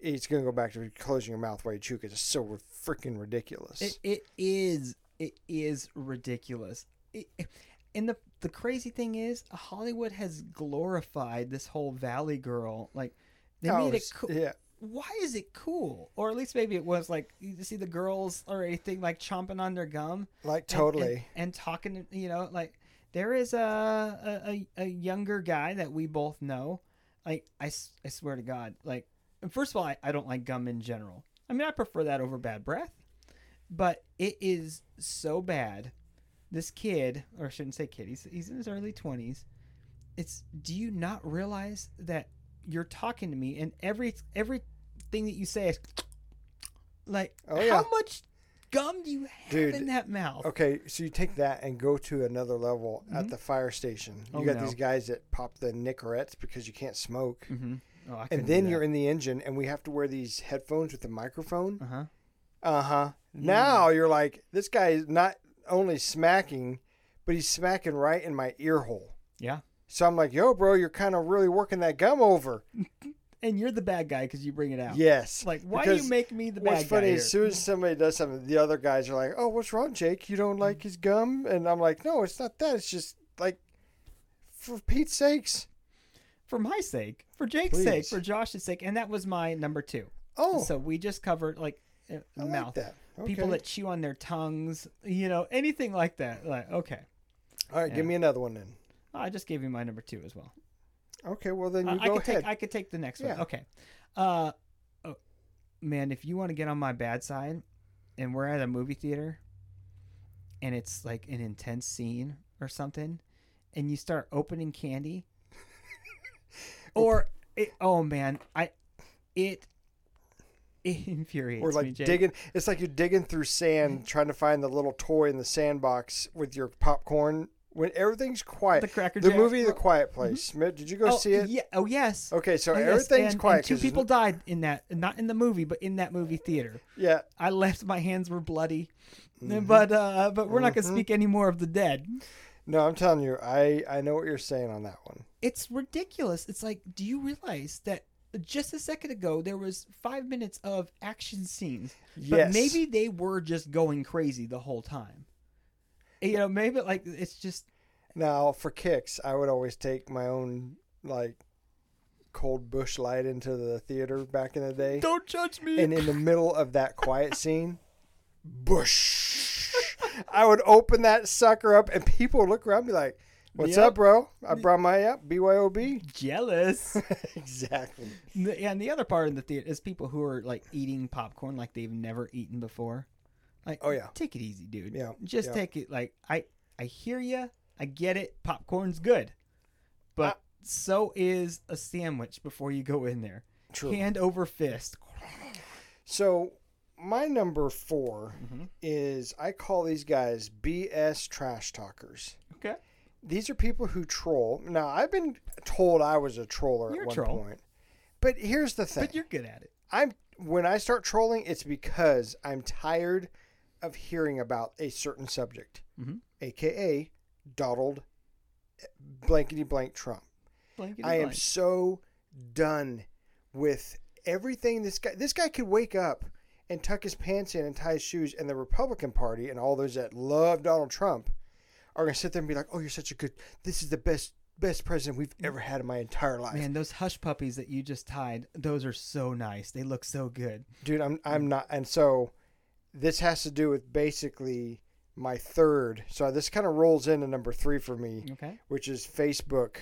it's gonna go back to closing your mouth while you chew because it's so freaking ridiculous. It, it is it is ridiculous. It, and the the crazy thing is, Hollywood has glorified this whole Valley Girl. Like they Oh, made it cool. Yeah. Why is it cool? Or at least maybe it was like you see the girls or anything like chomping on their gum. Like totally. and, and talking. You know, like there is a, a a- younger guy that we both know. Like I, I swear to God, like first of all, I, I don't like gum in general. I mean, I prefer that over bad breath, but it is so bad. This kid, or I shouldn't say kid, he's he's in his early twenties. It's do you not realize that you're talking to me and every everything that you say is like Oh, yeah. how much gum do you have Dude, in that mouth? Okay, so you take that and go to another level at Mhm. the fire station. You Oh, got no. these guys that pop the Nicorettes because you can't smoke. Mm-hmm. Oh, I And then you're in the engine, and we have to wear these headphones with the microphone. Uh huh. Uh huh. Now you're like, this guy is not only smacking, but he's smacking right in my ear hole. Yeah. So I'm like, yo, bro, you're kind of really working that gum over. and you're the bad guy because you bring it out. Yes. Like, why do you make me the bad What's guy? funny, here? as soon as somebody does something, the other guys are like, "Oh, what's wrong, Jake? You don't like his gum?" And I'm like, "No, it's not that. It's just like, for Pete's sakes." for my sake, for Jake's sake, for Josh's sake, and that was my number two. Oh, So we just covered like uh, I like mouth, that. people that chew on their tongues, you know, anything like that. Like, okay, All right, give me another one then. I just gave you my number two as well. Okay, well then you Uh, I could ahead. take I could take the next one. Okay. Uh, oh, man, if you want to get on my bad side, and we're at a movie theater, and it's like an intense scene or something, and you start opening candy, or it, oh man, I it it infuriates or like Jake. digging. It's like you're digging through sand, trying to find the little toy in the sandbox with your popcorn when everything's quiet. The Cracker The Jack. movie, The Quiet Place. Did you go oh, see it? Yeah. Oh yes. Okay, so Oh, yes, everything's and- quiet. And two 'cause- people died in that, not in the movie, but in that movie theater. Yeah, I left. My hands were bloody, Mm-hmm. but uh, but we're not gonna speak any more of the dead. no, I'm telling you, I I know what you're saying on that one. It's ridiculous. It's like, do you realize that just a second ago there was five minutes of action scenes, but Yes. maybe they were just going crazy the whole time. You know, maybe like it's just Now, for kicks, I would always take my own like cold Busch Light into the theater back in the day. don't judge me. And in the middle of that quiet scene, bush. I would open that sucker up, and people would look around and be like, What's Yep. up, bro? I brought my up, BYOB. Jealous. exactly. And the other part in the theater is people who are like eating popcorn like they've never eaten before. Like, Oh, yeah. take it easy, dude. Yeah, just yeah. take it. Like, I I hear you. I get it. Popcorn's good, but Uh, so is a sandwich before you go in there. True. Hand over fist. So my number 4 Mm-hmm. is I call these guys BS trash talkers. Okay. These are people who troll. Now I've been told I was a troller You're a at one troll. point, but here's the thing: But you're good at it. I'm when I start trolling, it's because I'm tired of hearing about a certain subject, Mhm. aka Donald blankety blank Trump. Blankety I am so done with everything this guy this guy could wake up and tuck his pants in and tie his shoes and the Republican Party and all those that love Donald Trump are gonna sit there and be like, Oh, you're such a good this is the best best president we've ever had in my entire life. Man, those hush puppies that you just tied, those are so nice. They look so good. Dude, I'm I'm not and so this has to do with basically my third. So this kind of rolls into number three for me. Okay. which is Facebook.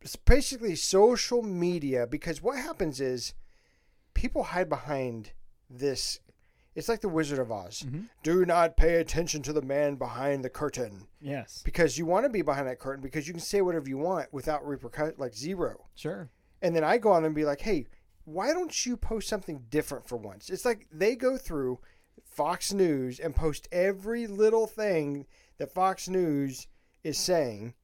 It's basically social media because what happens is people hide behind this. It's like the Wizard of Oz. Mhm. Do not pay attention to the man behind the curtain Yes. because you want to be behind that curtain because you can say whatever you want without repercussion, like zero. Sure. And then I go on and be like, hey, why don't you post something different for once? It's like they go through Fox News and post every little thing that Fox News is saying.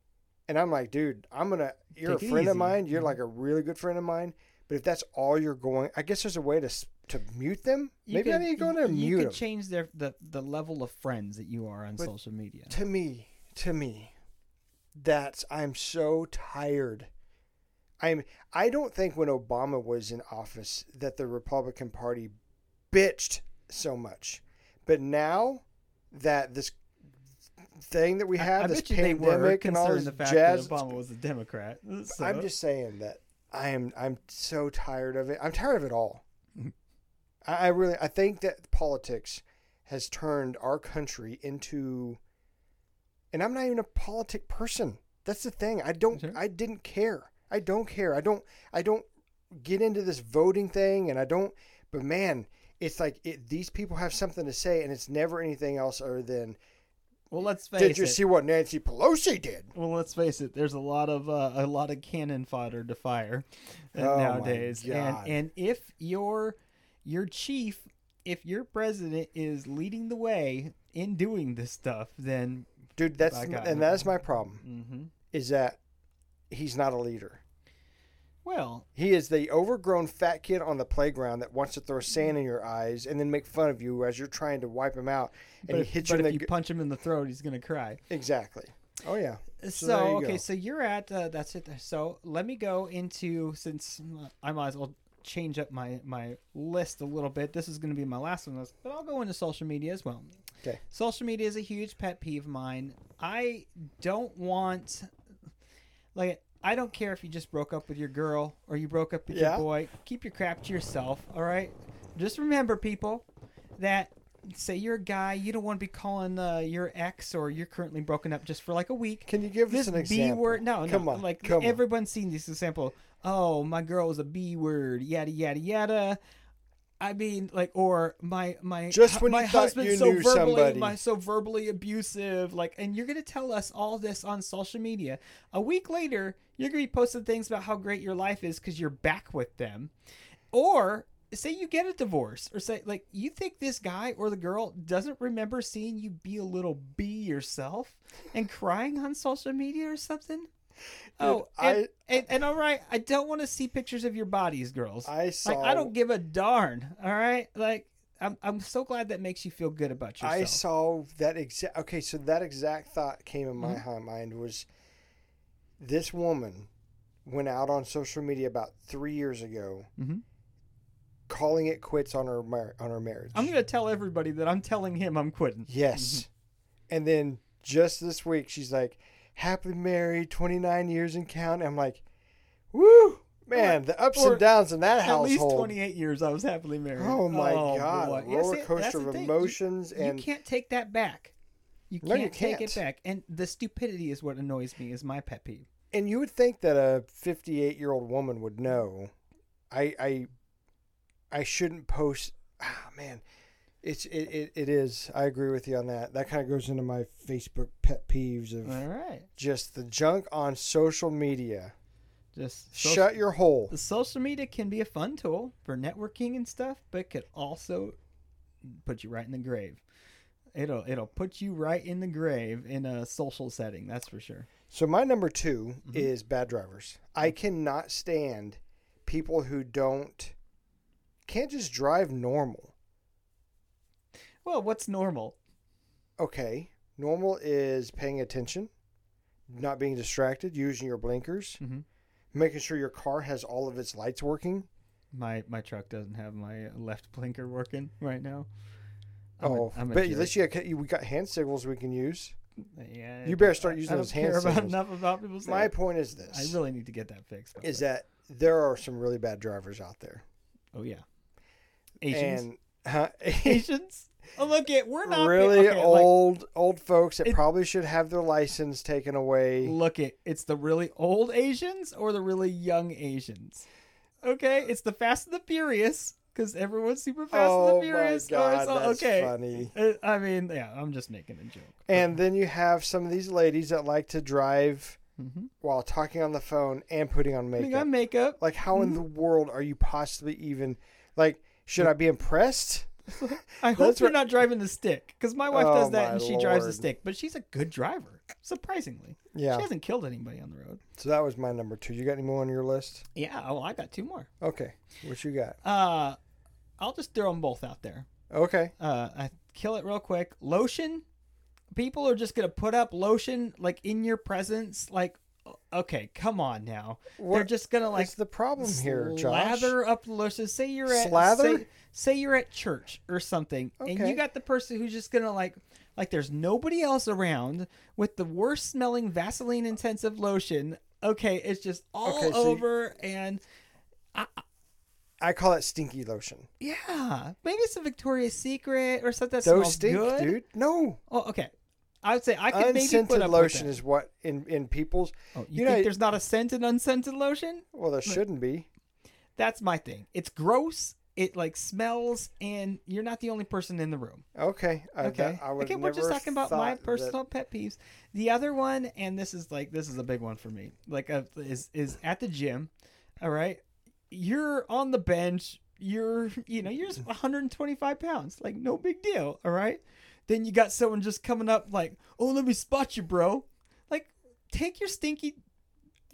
And I'm like, dude, I'm going to, you're Take a friend of mine. You're Mhm. like a really good friend of mine. But if that's all you're going, I guess there's a way to to mute them. Maybe I could- need to go in there and you mute could them. change their the, the level of friends that you are on But social media. to me, to me, that's I'm so tired. I'm I don't think when Obama was in office that the Republican Party bitched so much. But now that this thing that we have, I, this bet you pandemic and all this the fact jazz, that Obama was a Democrat. So. I'm just saying that I am I'm so tired of it. I'm tired of it all. Mhm. I, I really I think that politics has turned our country into and I'm not even a politic person. That's the thing. I don't Sure. I didn't care. I don't care. I don't I don't get into this voting thing and I don't but man, it's like it, these people have something to say and it's never anything else other than well, let's face it. did you it. see what Nancy Pelosi did? Well, let's face it. There's a lot of uh, a lot of cannon fodder to fire uh, Oh nowadays, and and if your your chief, if your president is leading the way in doing this stuff, then Dude, that's and that's my problem. hmm is that he's not a leader. Well, He is the overgrown fat kid on the playground that wants to throw sand in your eyes and then make fun of you as you're trying to wipe him out, and but, he hits but you in if you punch him in the throat, he's gonna cry. exactly. Oh yeah. So, you okay, go. so you're at uh, that's it. So let me go into since I might as well change up my my list a little bit. This is going to be my last one, but I'll go into social media as well. Okay. Social media is a huge pet peeve of mine. I don't want like I don't care if you just broke up with your girl or you broke up with Yeah. your boy. Keep your crap to yourself, all right? Just remember people that say you're a guy, you don't want to be calling uh, your ex or you're currently broken up just for like a week Can you give this us an B word? No, no. come on, Like come on. everyone's seen this example. Oh, my girl was a B word. Yada yada yada. I mean, like, or my my Just when my you husband's so verbally somebody. my so verbally abusive. Like, and you're gonna tell us all this on social media. A week later, you're gonna be posting things about how great your life is because you're back with them, or say you get a divorce or say like you think this guy or the girl doesn't remember seeing you be a little b yourself and crying on social media or something oh and, I- and, and all right i don't want to see pictures of your bodies girls I saw. like i don't give a darn all right like i'm, I'm so glad that makes you feel good about yourself I saw that exact. Okay, so that exact thought came in my Mm-hmm. mind was this woman went out on social media about three years ago, Mhm. calling it quits on her mar- on her marriage. i'm gonna tell everybody that i'm telling him i'm quitting yes, and then just this week she's like, "Happily married, twenty nine years and counting." I'm like, "Woo, man, the ups and downs in that at household." At least 28 years i was happily married Oh my god, boy. Roller see, coaster the of thing. You- emotions you and can't take that back. You No, can't, you take it can't. back. And the stupidity is what annoys me. Is my pet peeve. and you would think that a 58 year old woman would know i i i shouldn't post ah man it's it, it, it is i agree with you on that that kind of goes into my facebook pet peeves of All right, just the junk on social media just shut your hole The social media can be a fun tool for networking and stuff, but it could also put you right in the grave. It'll it'll put you right in the grave in a social setting. That's for sure. so my number 2 Mm-hmm. is bad drivers i cannot stand people who don't can't just drive normal Well, what's normal? okay normal is paying attention not being distracted using your blinkers Mhm. making sure your car has all of its lights working My my truck doesn't have my left blinker working right now. I'm oh a but jerk. at least you got, we got hand signals we can use Yeah, You better start using I those hand care about signals. enough about people's. my point is this I really need to get that fixed. is that there are some really bad drivers out there oh yeah, Asians. and huh, Asians. Oh, look it. We're not really okay, like, old old folks that It- probably should have their license taken away look it. It's the really old Asians or the really young Asians. Okay, it's the Fast and the Furious because everyone's super Fast oh and Furious. god that's okay. funny Uh, I mean, yeah, I'm just making a joke. and then you have some of these ladies that like to drive mm-hmm. while talking on the phone and putting on makeup Putting on makeup. Like, how in the world are you possibly even like? Should I be impressed? I hope That's you're what- not driving the stick because my wife Oh, does that and she drives the stick, but she's a good driver, surprisingly. Yeah. She hasn't killed anybody on the road. So that was my number two. You got any more on your list? Yeah. Oh, I got two more. Okay. What you got? Uh, I'll just throw them both out there. Okay. Uh, I kill it real quick. Lotion. People are just gonna put up lotion like in your presence. Like, okay, come on now. They're just gonna like What's the problem here, Josh? slather up the lotion. Say you're at Slather? Say, say you're at church or something, and you got the person who's just gonna like like there's nobody else around with the worst smelling Vaseline intensive lotion. Okay, it's just all Okay, so you- over and I call it stinky lotion. yeah, maybe it's a Victoria's Secret or something that Those smells stink, good. dude. No. Oh, okay. I would say I could maybe put Unscented up lotion with is what in in people's. that. Oh, you, you think know- there's not a scented unscented lotion? Well, there shouldn't be. That's my thing. It's gross. It like smells, and you're not the only person in the room. Okay. I, Okay. that- I would okay, we're just never talking about my thought that- personal pet peeves. The other one, and this is like this is a big one for me. Like, uh, is is at the gym. All right, you're on the bench. You're you know you're just 125 pounds. Like no big deal. All right. Then you got someone just coming up like, oh, let me spot you, bro. Like, take your stinky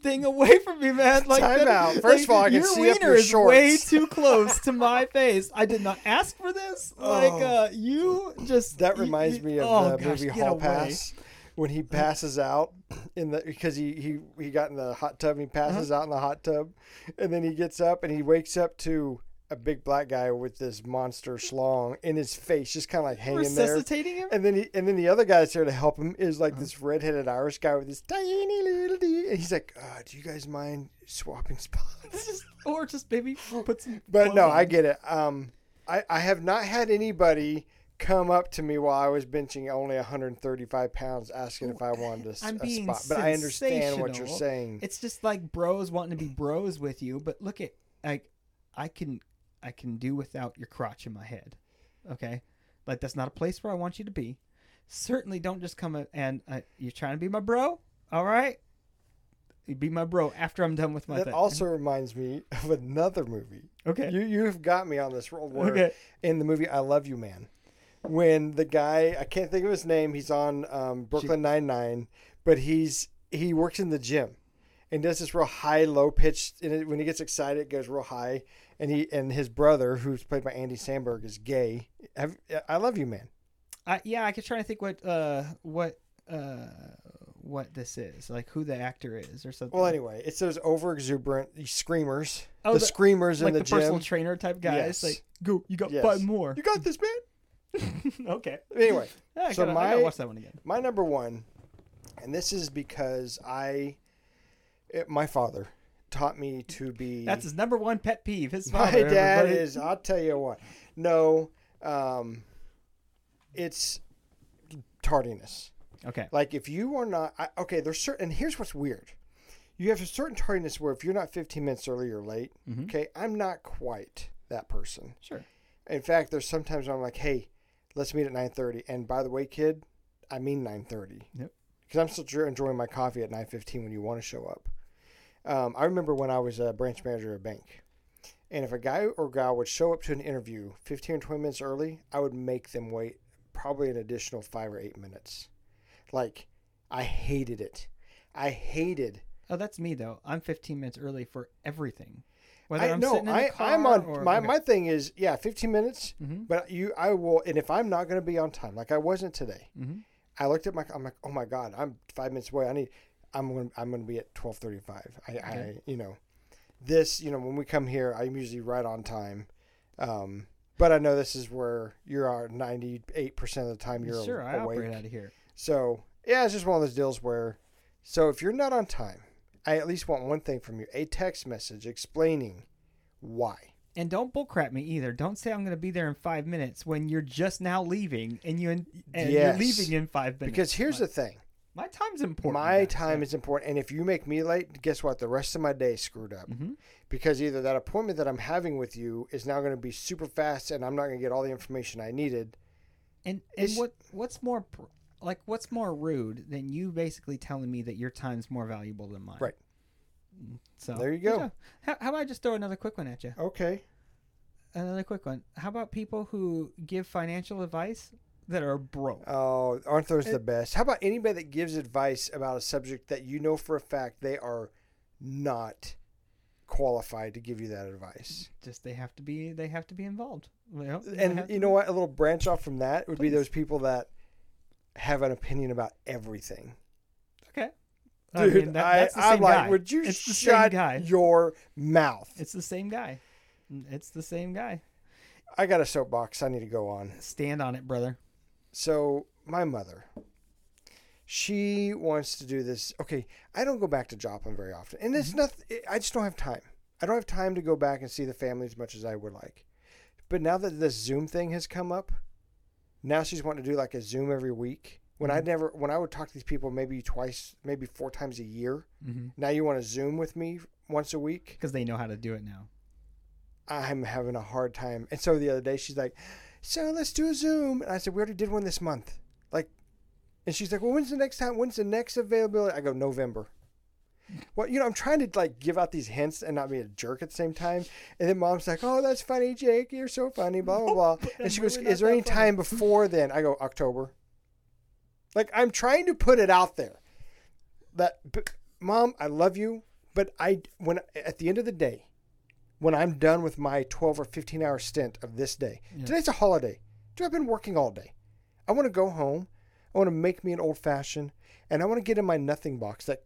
thing away from me, man. Like, Time that- out. First of all, I can see up wiener your is way too close to my face. I did not ask for this. Like, Oh. uh, you just That reminds you- me of oh, the gosh, movie Hall away. Pass. When he passes out in the because he he he got in the hot tub and he passes Uh-huh. out in the hot tub, and then he gets up and he wakes up to a big black guy with this monster schlong in his face, just kind of like hanging there. Resuscitating him? And then he, and then the other guy that's there to help him is Uh-huh. like this redheaded Irish guy with this tiny little D. And he's like, uh, "Do you guys mind swapping spots?" or just maybe put some. But no, clothes I get it. Um, I I have not had anybody come up to me while I was benching only 135 pounds asking if I wanted a, I'm a being spot. But I understand what you're saying. It's just like bros wanting to be bros with you, but look at like I can I can do without your crotch in my head. Okay? Like that's not a place where I want you to be. Certainly don't just come and uh, you're trying to be my bro? All right? You be my bro after I'm done with my That thing. also reminds me of another movie. Okay. You you've got me on this roll. Where Okay. In the movie I Love You Man, when the guy I can't think of his name, he's on um, Brooklyn Nine Nine, but he's he works in the gym, and does this real high low pitch. And it, when he gets excited, it goes real high. And he and his brother, who's played by Andy Samberg, is gay. Have, I Love You Man. I, yeah, I could try to think what uh what uh what this is, like who the actor is or something. Well, anyway, it's those over exuberant screamers. Oh, the, the- screamers like in the, the, gym. personal trainer type guys. Yes. Like, go, you got Yes. five more. You got this, man. okay. Anyway, Yeah, So gotta, my- watch that one again. my number one, and this is because I, it, my father taught me to be. That's his number one pet peeve. His my dad everybody. is. I'll tell you what. No, um, it's tardiness. okay. Like if you are not I, okay, there's certain. And here's what's weird. You have a certain tardiness where if you're not 15 minutes early or late, Mhm. okay, I'm not quite that person. Sure. In fact, there's sometimes I'm like, hey, let's meet at 9:30. And by the way, kid, I mean 9:30. Yep. Because I'm still enjoying my coffee at 9:15 when you want to show up. Um, I remember when I was a branch manager at a bank, and if a guy or gal would show up to an interview 15 or 20 minutes early, I would make them wait probably an additional five or eight minutes. Like, I hated it. I hated. Oh, that's me though. I'm 15 minutes early for everything. Whether I am no, sitting in the I I'm on or, my okay. my thing is yeah, 15 minutes. Mhm. But you, I will, and if I'm not going to be on time, like I wasn't today, Mhm. I looked at my, I'm like, oh my god, I'm five minutes away. I need, I'm going, I'm going to be at 12:35. I, I, you know, this, you know, when we come here, I'm usually right on time. Um, but I know this is where you're 98 percent of the time you're sure, I operate out of here. So yeah, it's just one of those deals where, so if you're not on time, I at least want one thing from you: a text message explaining why. And don't bullcrap me either. Don't say I'm going to be there in five minutes when you're just now leaving and you and Yes. you're leaving in five minutes. Because here's my, the thing: my time's important. my time is important, and if you make me late, guess what? The rest of my day is screwed up. Mhm. Because either that appointment that I'm having with you is now going to be super fast, and I'm not going to get all the information I needed. And and It's- what what's more like what's more rude than you basically telling me that your time's more valuable than mine? Right. So There you go. How, how about I just throw another quick one at you? Okay. Another quick one. How about people who give financial advice that are broke? Oh, aren't those the best? How about anybody that gives advice about a subject that you know for a fact they are not qualified to give you that advice? just they have to be they have to be involved. And you know what? A little branch off from that would be those people that have an opinion about everything. Okay. Dude, I mean, that, that's the I, same am like, guy. would you it's the shut same guy. your mouth? It's the same guy. It's the same guy. I got a soapbox I need to go on. Stand on it, brother. So my mother, she wants to do this. Okay, I don't go back to Joplin very often, and it's mm-hmm. nothing. I just don't have time. I don't have time to go back and see the family as much as I would like. But now that this Zoom thing has come up, now she's wanting to do like a Zoom every week. When I never, when I would talk to these people maybe twice, maybe four times a year. Mm-hmm. Now you want to Zoom with me once a week. Because they know how to do it now. I'm having a hard time. And so the other day she's like, "So let's do a Zoom." And I said, "We already did one this month." Like, and she's like, "Well, when's the next time? When's the next availability?" I go, "November." Well, you know, I'm trying to like give out these hints and not be a jerk at the same time. And then mom's like, "Oh, that's funny, Jake. You're so funny." Blah blah blah. and she goes, really "Is there any funny." time before then?" I go, "October." Like I'm trying to put it out there. That, but, mom, I love you, but I when at the end of the day, when I'm done with my 12 or 15 hour stint of this day. Yeah. Today's a holiday. Dude, I've been working all day. I want to go home. I want to make me an old fashioned, and I want to get in my nothing box that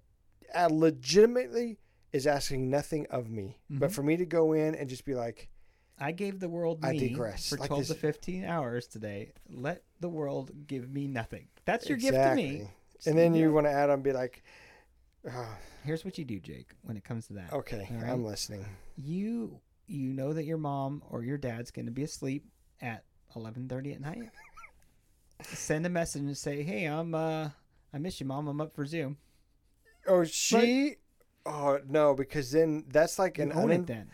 uh, legitimately is asking nothing of me, but Mhm. for me to go in and just be like, I gave the world I me digress. for Like 12 to 15 hours today. Let the world give me nothing. That's your gift to me. Exactly. and then you know, want to add on, be like, "Ah, Here's what you do, Jake, when it comes to that. okay, All I'm listening. You you know that your mom or your dad's going to be asleep at 11:30 at night. Send a message and say, "Hey, I'm uh I miss you, mom. I'm up for Zoom." Oh, she. Oh no, because then that's like You an own unin- it then.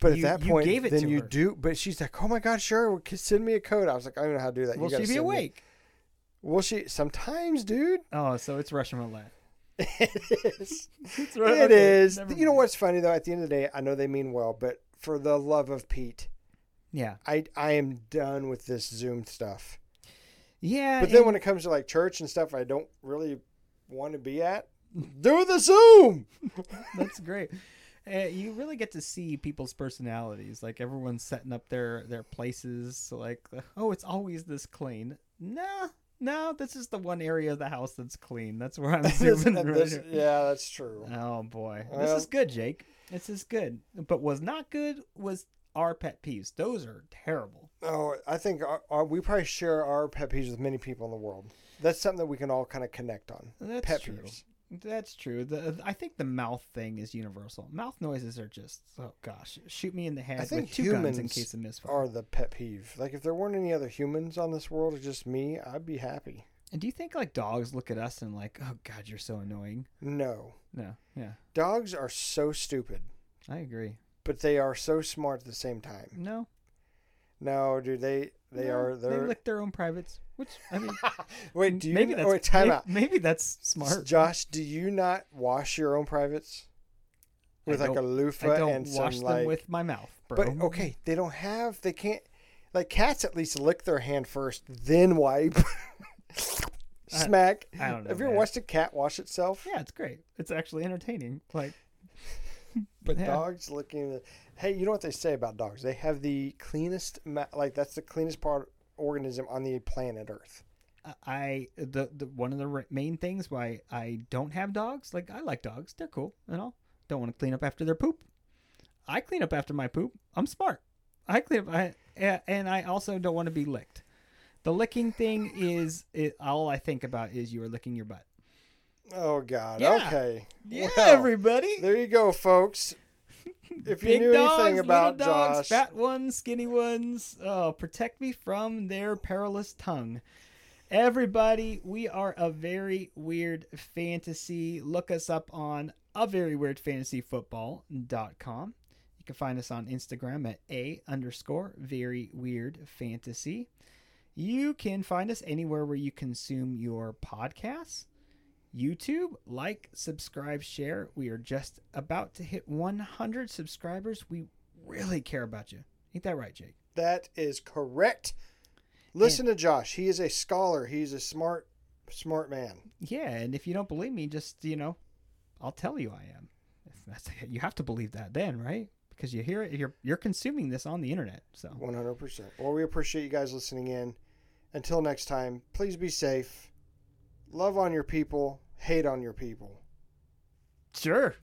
But at You- that you point, it then you her. do. But she's like, "Oh my god, sure, send me a code." I was like, "I don't know how to do that." Will you she be send me- awake? Will she? Sometimes, dude. Oh, so it's Russian roulette. it is. It's It okay, is. You know what's funny though? At the end of the day, I know they mean well, but for the love of Pete, Yeah. I I am done with this Zoom stuff. Yeah. But then when it comes to like church and stuff, I don't really want to be at. Do the Zoom. That's great. Uh, you really get to see people's personalities. Like everyone's setting up their their places. So like, oh, it's always this clean. Nah, no, this is the one area of the house that's clean. That's where I'm zooming. right this- yeah, that's true. Oh boy, this is good, Jake. This is good. But was not good was our pet peeves. Those are terrible. Oh, I think our, our, we probably share our pet peeves with many people in the world. That's something that we can all kind of connect on. That's pet true. peeves. That's true. The I think the mouth thing is universal. Mouth noises are just oh gosh, shoot me in the head I think with two guns in case of misfire. Are the pet peeve. Like if there weren't any other humans on this world, or just me, I'd be happy. And do you think like dogs look at us and like, oh god, you're so annoying? No, No, yeah, dogs are so stupid, I agree. but they are so smart at the same time. No, No, dude, they they no, are. They They're. lick their own privates, which I mean, wait, do you? maybe that's wait, time maybe, out. maybe that's smart. Josh, do you not wash your own privates with like a loofah I don't and some wash them like? with my mouth, bro. But okay, they don't have. They can't. Like cats, at least lick their hand first, then wipe. Smack. I don't know, Have you ever watched a cat wash itself? yeah, it's great. It's actually entertaining. Like, But yeah. dogs looking, hey, you know what they say about dogs? They have the cleanest. Like that's the cleanest part organism on the planet Earth. I the, the one of the main things why I don't have dogs. Like I like dogs, they're cool and all. Don't want to clean up after their poop. I clean up after my poop. I'm smart. I clean up. I, and I also don't want to be licked. The licking thing is it, all I think about is you are licking your butt. Oh God. Yeah. Okay. Yeah, Well, everybody. There you go, folks. If you Big knew dogs, anything about little dogs, Josh, fat ones, skinny ones. Oh, protect me from their perilous tongue. Everybody, we are a very weird fantasy. Look us up on a very weird fantasy football.com. You can find us on Instagram at a underscore very weird fantasy. You can find us anywhere where you consume your podcasts. YouTube, like, subscribe, share. We are just about to hit 100 subscribers. We really care about you. Ain't that right, Jake? that is correct. Listen to Josh. He is a scholar. He's a smart, smart man. Yeah, and if you don't believe me, just, you know, I'll tell you I am. If That's, you have to believe that then, right? Because you hear it, you're, you're consuming this on the internet. So, One hundred percent. Well, we appreciate you guys listening in. Until next time, please be safe. Love on your people. Hate on your people. sure.